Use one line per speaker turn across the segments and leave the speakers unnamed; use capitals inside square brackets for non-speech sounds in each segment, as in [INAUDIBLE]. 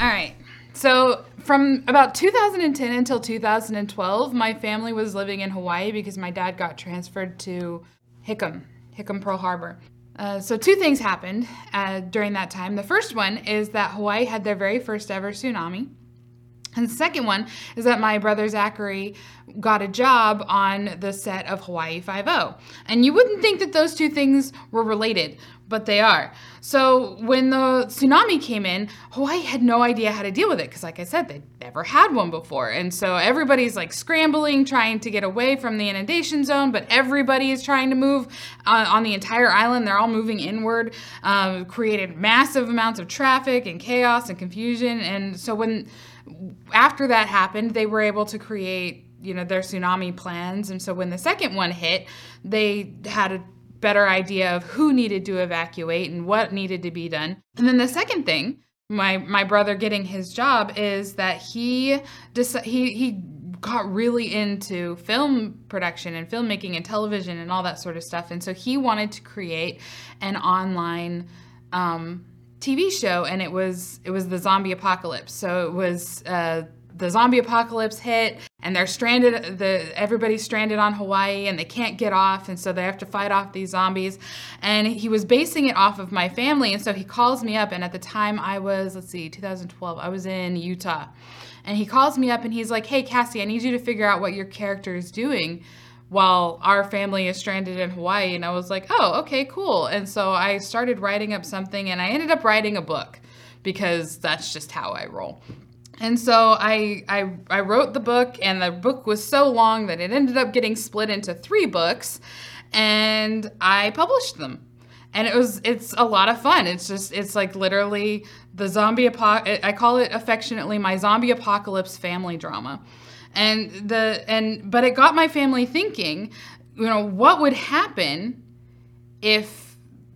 All right. So, from about 2010 until 2012, my family was living in Hawaii because my dad got transferred to Hickam, Hickam Pearl Harbor. Uh, so, two things happened uh, during that time. The first one is that Hawaii had their very first ever tsunami. And the second one is that my brother Zachary got a job on the set of Hawaii Five-O. And you wouldn't think that those two things were related, but they are. So when the tsunami came in, Hawaii had no idea how to deal with it because, like I said, they'd never had one before. And so everybody's like scrambling, trying to get away from the inundation zone, but everybody is trying to move uh, on the entire island. They're all moving inward, um, created massive amounts of traffic and chaos and confusion. And so when after that happened, they were able to create you know their tsunami plans. And so when the second one hit they had a better idea of who needed to evacuate and what needed to be done. And then the second thing my my brother getting his job is that he deci- he he got really into film production and filmmaking and television and all that sort of stuff. And so he wanted to create an online um, TV show, and it was it was the zombie apocalypse. So it was uh, the zombie apocalypse hit, and they're stranded. The everybody's stranded on Hawaii, and they can't get off, and so they have to fight off these zombies. And he was basing it off of my family, and so he calls me up, and at the time I was let's see, 2012, I was in Utah, and he calls me up, and he's like, "Hey, Cassie, I need you to figure out what your character is doing." While our family is stranded in Hawaii. And I was like, oh, okay, cool. And so I started writing up something and I ended up writing a book because that's just how I roll. And so I, I, I wrote the book, and the book was so long that it ended up getting split into three books, and I published them. And it was it's a lot of fun. It's just it's like literally the zombie apo- I call it affectionately my zombie apocalypse family drama and the and but it got my family thinking you know what would happen if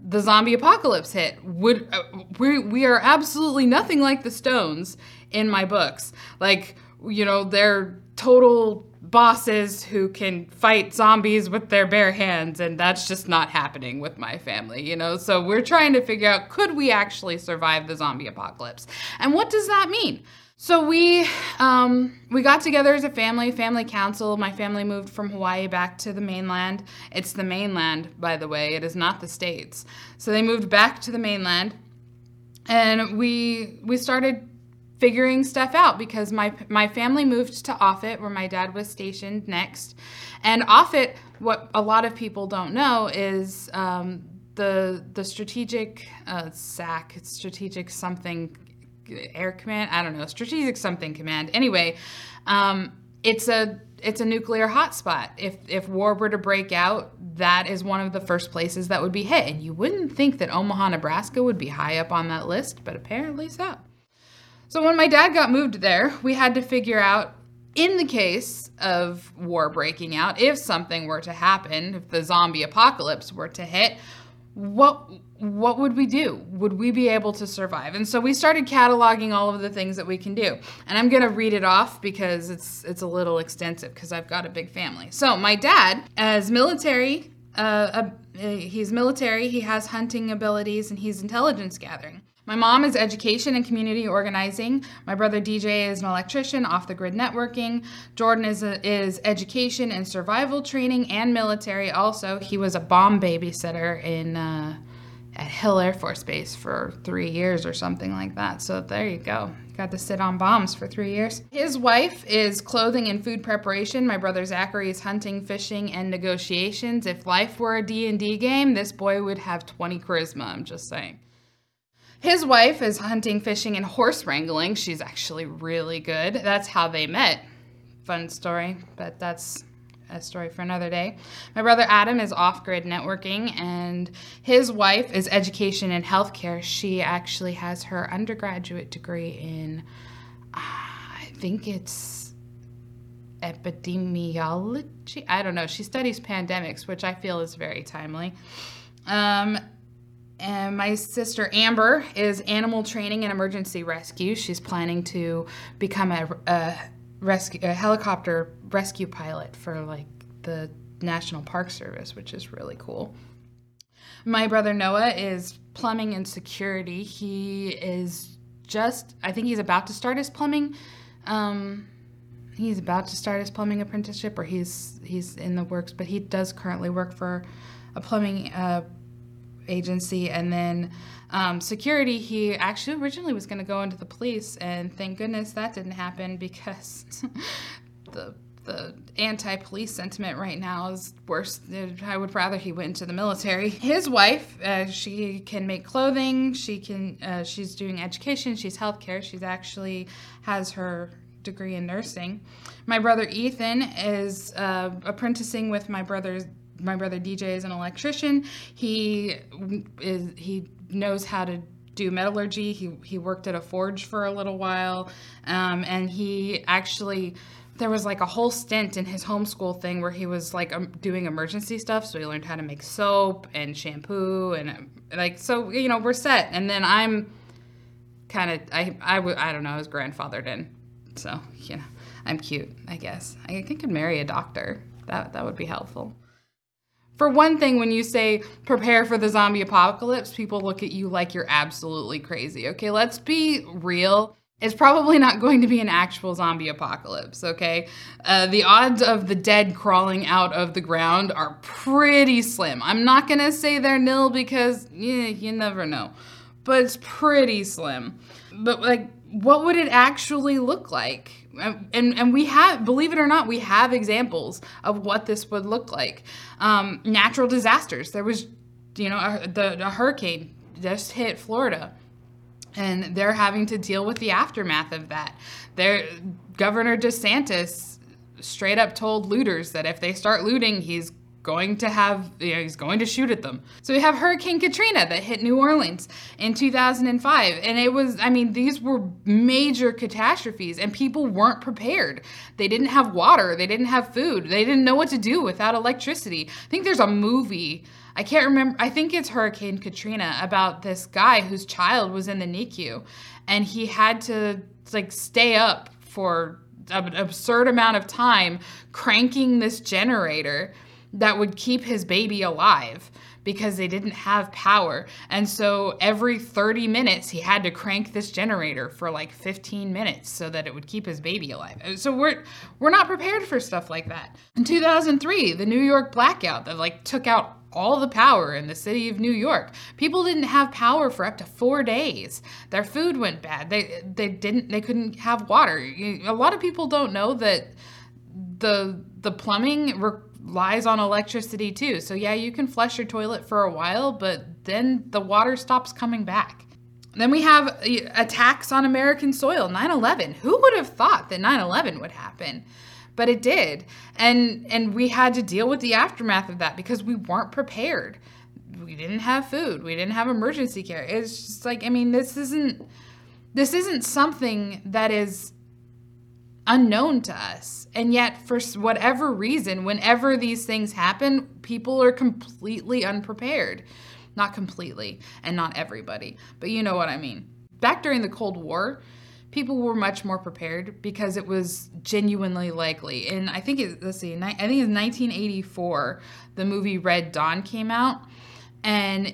the zombie apocalypse hit? Would uh, we we are absolutely nothing like the stones in my books. Like you know they're total bosses who can fight zombies with their bare hands and that's just not happening with my family you know so we're trying to figure out could we actually survive the zombie apocalypse and what does that mean so we um, we got together as a family, family council. My family moved from Hawaii back to the mainland. It's the mainland, by the way. It is not the states. So they moved back to the mainland, and we we started figuring stuff out because my my family moved to Offutt, where my dad was stationed next, and Offutt. What a lot of people don't know is um, the the strategic uh, SAC, strategic something air command i don't know strategic something command. Anyway um, it's a it's a nuclear hotspot. If if war were to break out that is one of the first places that would be hit. And you wouldn't think that omaha nebraska would be high up on that list but apparently so so when my dad got moved there we had to figure out in the case of war breaking out if something were to happen if the zombie apocalypse were to hit what what would we do? Would we be able to survive? And so we started cataloging all of the things that we can do. And I'm going to read it off because it's it's a little extensive because I've got a big family. So my dad, as military, uh, uh, he's military. He has hunting abilities and he's intelligence gathering. My mom is education and community organizing. My brother DJ is an electrician, off the grid networking. Jordan is, a, is education and survival training and military. Also, he was a bomb babysitter in uh, at Hill Air Force Base for three years or something like that. So there you go. Got to sit on bombs for three years. His wife is clothing and food preparation. My brother Zachary is hunting, fishing, and negotiations. If life were a D&D game, this boy would have 20 charisma, I'm just saying. His wife is hunting, fishing, and horse wrangling. She's actually really good. That's how they met. Fun story, but that's a story for another day. My brother Adam is off grid networking, and his wife is education and healthcare. She actually has her undergraduate degree in, uh, I think it's epidemiology. I don't know. She studies pandemics, which I feel is very timely. Um, and my sister Amber is animal training and emergency rescue. She's planning to become a, a rescue a helicopter rescue pilot for like the National Park Service, which is really cool. My brother Noah is plumbing and security. He is just, I think he's about to start his plumbing. Um, he's about to start his plumbing apprenticeship, or he's he's in the works. But he does currently work for a plumbing uh, agency, and then um, security. He actually originally was going to go into the police, and thank goodness that didn't happen [LAUGHS] because the the anti-police sentiment right now is worse. I would rather he went into the military. His wife, uh, she can make clothing. She can. Uh, she's doing education. She's healthcare. She's actually has her degree in nursing. My brother Ethan is uh, apprenticing with my brother's. My brother DJ is an electrician. He is he knows how to do metallurgy. He he worked at a forge for a little while, um, and he actually there was like a whole stint in his homeschool thing where he was like um, doing emergency stuff. So he learned how to make soap and shampoo and um, like so you know we're set. And then I'm kind of I I w- I don't know I was grandfathered in, so you know I'm cute I guess. I think I could marry a doctor. That that would be helpful. For one thing, when you say prepare for the zombie apocalypse, people look at you like you're absolutely crazy. Okay, let's be real it's probably not going to be an actual zombie apocalypse, okay? Uh, the odds of the dead crawling out of the ground are pretty slim. I'm not gonna say they're nil because yeah, you never know, but it's pretty slim. But like, what would it actually look like? And and we have, believe it or not, we have examples of what this would look like. Um, natural disasters. There was, you know, a, the a hurricane just hit Florida and they're having to deal with the aftermath of that. Their Governor DeSantis straight up told looters that if they start looting, he's going to have you know, he's going to shoot at them. So we have Hurricane Katrina that hit New Orleans in 2005 and it was I mean these were major catastrophes and people weren't prepared. They didn't have water, they didn't have food, they didn't know what to do without electricity. I think there's a movie I can't remember. I think it's Hurricane Katrina about this guy whose child was in the NICU and he had to like stay up for an absurd amount of time cranking this generator that would keep his baby alive because they didn't have power. And so every 30 minutes he had to crank this generator for like 15 minutes so that it would keep his baby alive. Uh, so we're we're not prepared for stuff like that. In 2003, the New York blackout that like took out all the power in the city of New York. People didn't have power for up to 4 days. Their food went bad. They they didn't they couldn't have water. A lot of people don't know that the the plumbing relies on electricity too. So yeah, you can flush your toilet for a while, but then the water stops coming back. Then we have uh, attacks on American soil, 9/11. Who would have thought that 9/11 would happen? but it did. And and we had to deal with the aftermath of that because we weren't prepared. We didn't have food. We didn't have emergency care. It's just like I mean, this isn't this isn't something that is unknown to us. And yet for whatever reason, whenever these things happen, people are completely unprepared. Not completely, and not everybody, but you know what I mean. Back during the Cold War, people were much more prepared because it was genuinely likely. And I think it, let's see, I think it's 1984. The movie Red Dawn came out, and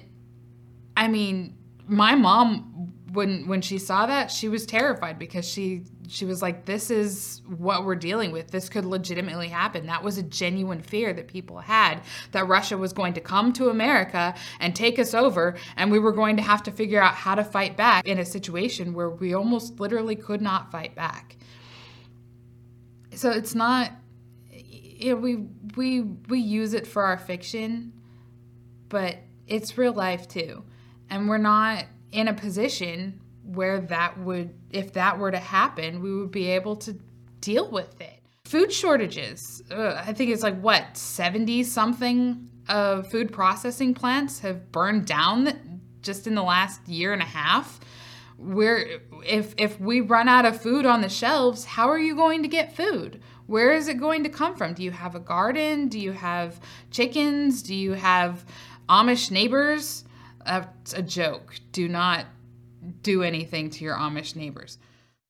I mean, my mom when when she saw that, she was terrified because she she was like, "This is what we're dealing with. This could legitimately happen." That was a genuine fear that people had that Russia was going to come to America and take us over, and we were going to have to figure out how to fight back in a situation where we almost literally could not fight back. So it's not. You know, we we we use it for our fiction, but it's real life too, and we're not in a position where that would, if that were to happen, we would be able to deal with it. Food shortages, uh, I think it's like what, 70 something of food processing plants have burned down just in the last year and a half. Where if if we run out of food on the shelves, how are you going to get food? Where is it going to come from? Do you have a garden? Do you have chickens? Do you have Amish neighbors? That's a joke. Do not do anything to your Amish neighbors.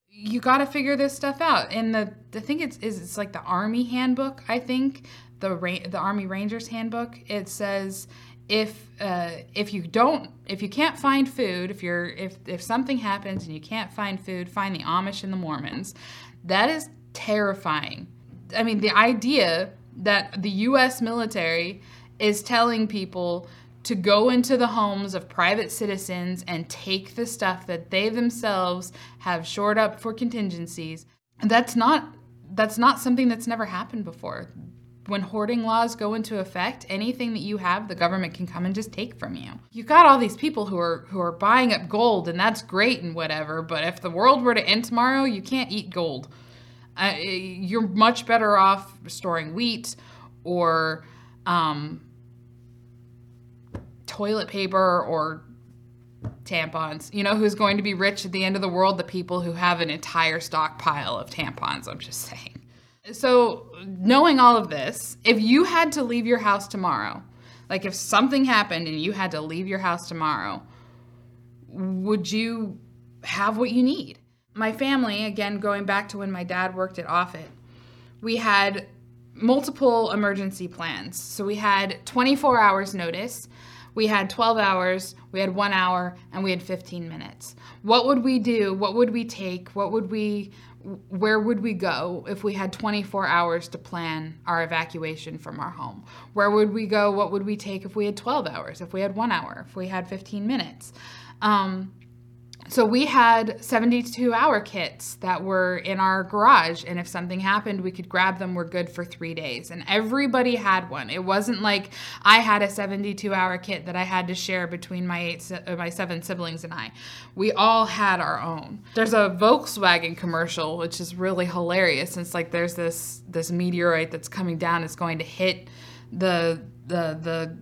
You got to figure this stuff out. And the the thing it's is it's like the Army handbook. I think the the Army Rangers handbook. It says if uh, if you don't if you can't find food if you're if if something happens and you can't find food find the amish and the mormons that is terrifying i mean the idea that the us military is telling people to go into the homes of private citizens and take the stuff that they themselves have shored up for contingencies that's not that's not something that's never happened before when hoarding laws go into effect, anything that you have, the government can come and just take from you. You've got all these people who are who are buying up gold, and that's great and whatever. But if the world were to end tomorrow, you can't eat gold. Uh, you're much better off storing wheat or um, toilet paper or tampons. You know who's going to be rich at the end of the world? The people who have an entire stockpile of tampons. I'm just [LAUGHS] saying. So, knowing all of this, if you had to leave your house tomorrow, like if something happened and you had to leave your house tomorrow, would you have what you need? My family, again, going back to when my dad worked at Offutt, we had multiple emergency plans. So we had 24 hours notice, we had 12 hours, we had one hour, and we had 15 minutes. What would we do? What would we take? What would we where would we go if we had 24 hours to plan our evacuation from our home? Where would we go? What would we take if we had 12 hours, if we had one hour, if we had 15 minutes? Um, so we had 72 hour kits that were in our garage and if something happened we could grab them we're good for three days. And everybody had one. It wasn't like i had a 72 hour kit that i had to share between my eight uh, my seven siblings and i. We all had our own. There's a volkswagen commercial which is really hilarious. It's like there's this this meteorite that's coming down it's going to hit the the the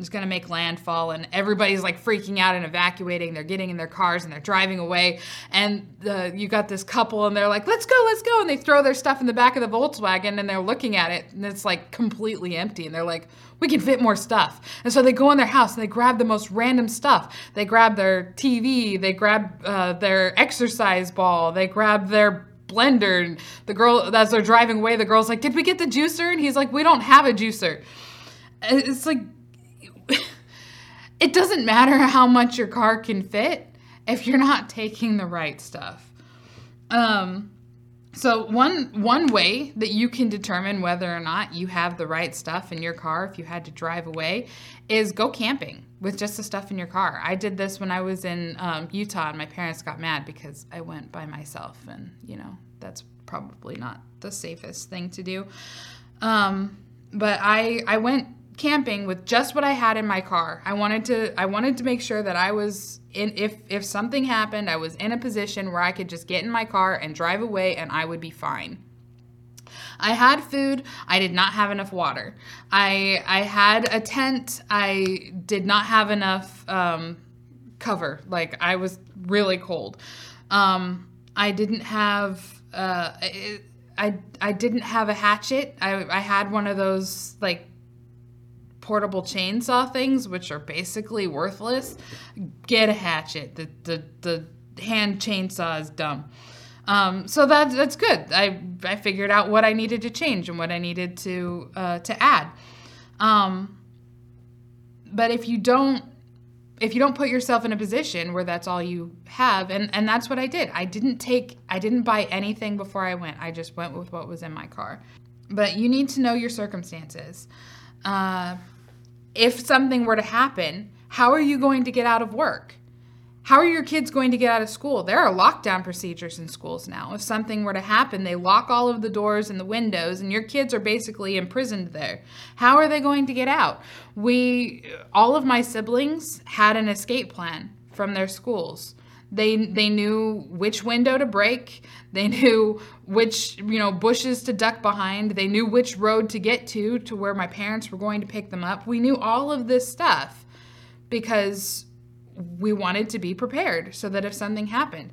is going to make landfall and everybody's like freaking out and evacuating. They're getting in their cars and they're driving away. And the, you got this couple and they're like let's go let's go and they throw their stuff in the back of the volkswagen and they're looking at it and it's like completely empty and they're like we can fit more stuff. And so they go in their house and they grab the most random stuff. They grab their tv they grab uh, their exercise ball they grab their blender and the girl as they're driving away the girl's like did we get the juicer? And he's like we don't have a juicer. It's like it doesn't matter how much your car can fit if you're not taking the right stuff. Um, so one one way that you can determine whether or not you have the right stuff in your car if you had to drive away is go camping with just the stuff in your car. I did this when I was in um, Utah and my parents got mad because I went by myself and you know that's probably not the safest thing to do. Um, but I I went camping with just what I had in my car. I wanted to I wanted to make sure that I was in if if something happened, I was in a position where I could just get in my car and drive away and I would be fine. I had food, I did not have enough water. I I had a tent, I did not have enough um, cover. Like I was really cold. Um, I didn't have uh, I I didn't have a hatchet. I I had one of those like portable chainsaw things, which are basically worthless, get a hatchet. The the, the hand chainsaw is dumb. Um, so that that's good. I I figured out what I needed to change and what I needed to uh, to add. Um, but if you don't if you don't put yourself in a position where that's all you have and and that's what I did. I didn't take I didn't buy anything before I went. I just went with what was in my car. But you need to know your circumstances. Uh, if something were to happen, how are you going to get out of work? How are your kids going to get out of school? There are lockdown procedures in schools now. If something were to happen, they lock all of the doors and the windows, and your kids are basically imprisoned there. How are they going to get out? We, all of my siblings had an escape plan from their schools. They they knew which window to break. They knew which you know bushes to duck behind. They knew which road to get to to where my parents were going to pick them up. We knew all of this stuff because we wanted to be prepared so that if something happened.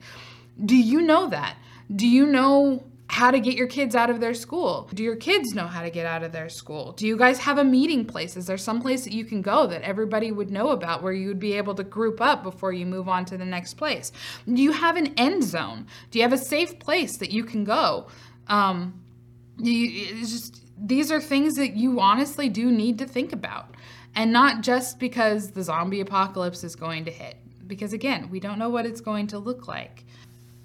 Do you know that? Do you know how to get your kids out of their school? Do your kids know how to get out of their school? Do you guys have a meeting place? Is there some place that you can go that everybody would know about where you would be able to group up before you move on to the next place? Do you have an end zone? Do you have a safe place that you can go? Um, you, just, these are things that you honestly do need to think about. And not just because the zombie apocalypse is going to hit, because again, we don't know what it's going to look like.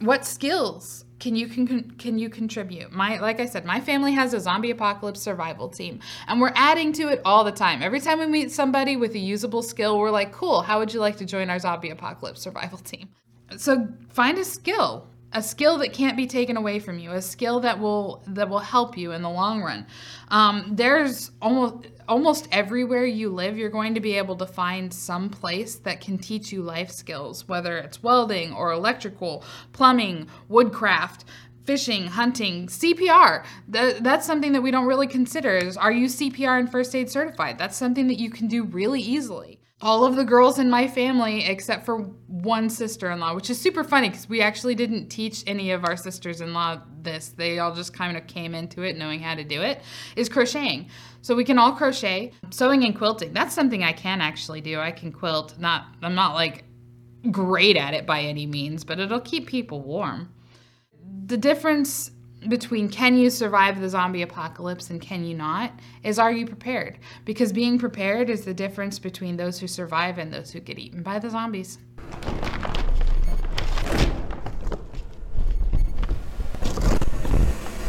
What skills can you can can you contribute? My like I said, my family has a zombie apocalypse survival team, and we're adding to it all the time. Every time we meet somebody with a usable skill, we're like, "Cool, how would you like to join our zombie apocalypse survival team?" So find a skill a skill that can't be taken away from you a skill that will that will help you in the long run um, there's almost almost everywhere you live you're going to be able to find some place that can teach you life skills whether it's welding or electrical plumbing woodcraft fishing, hunting, CPR. that's something that we don't really consider. Is are you CPR and first aid certified? That's something that you can do really easily all of the girls in my family except for one sister-in-law which is super funny because we actually didn't teach any of our sisters-in-law this. They all just kind of came into it knowing how to do it is crocheting. So we can all crochet. Sewing and quilting that's something i can actually do. I can quilt. Not i'm not like great at it by any means but it'll keep people warm. The difference between can you survive the zombie apocalypse and can you not is are you prepared? Because being prepared is the difference between those who survive and those who get eaten by the zombies.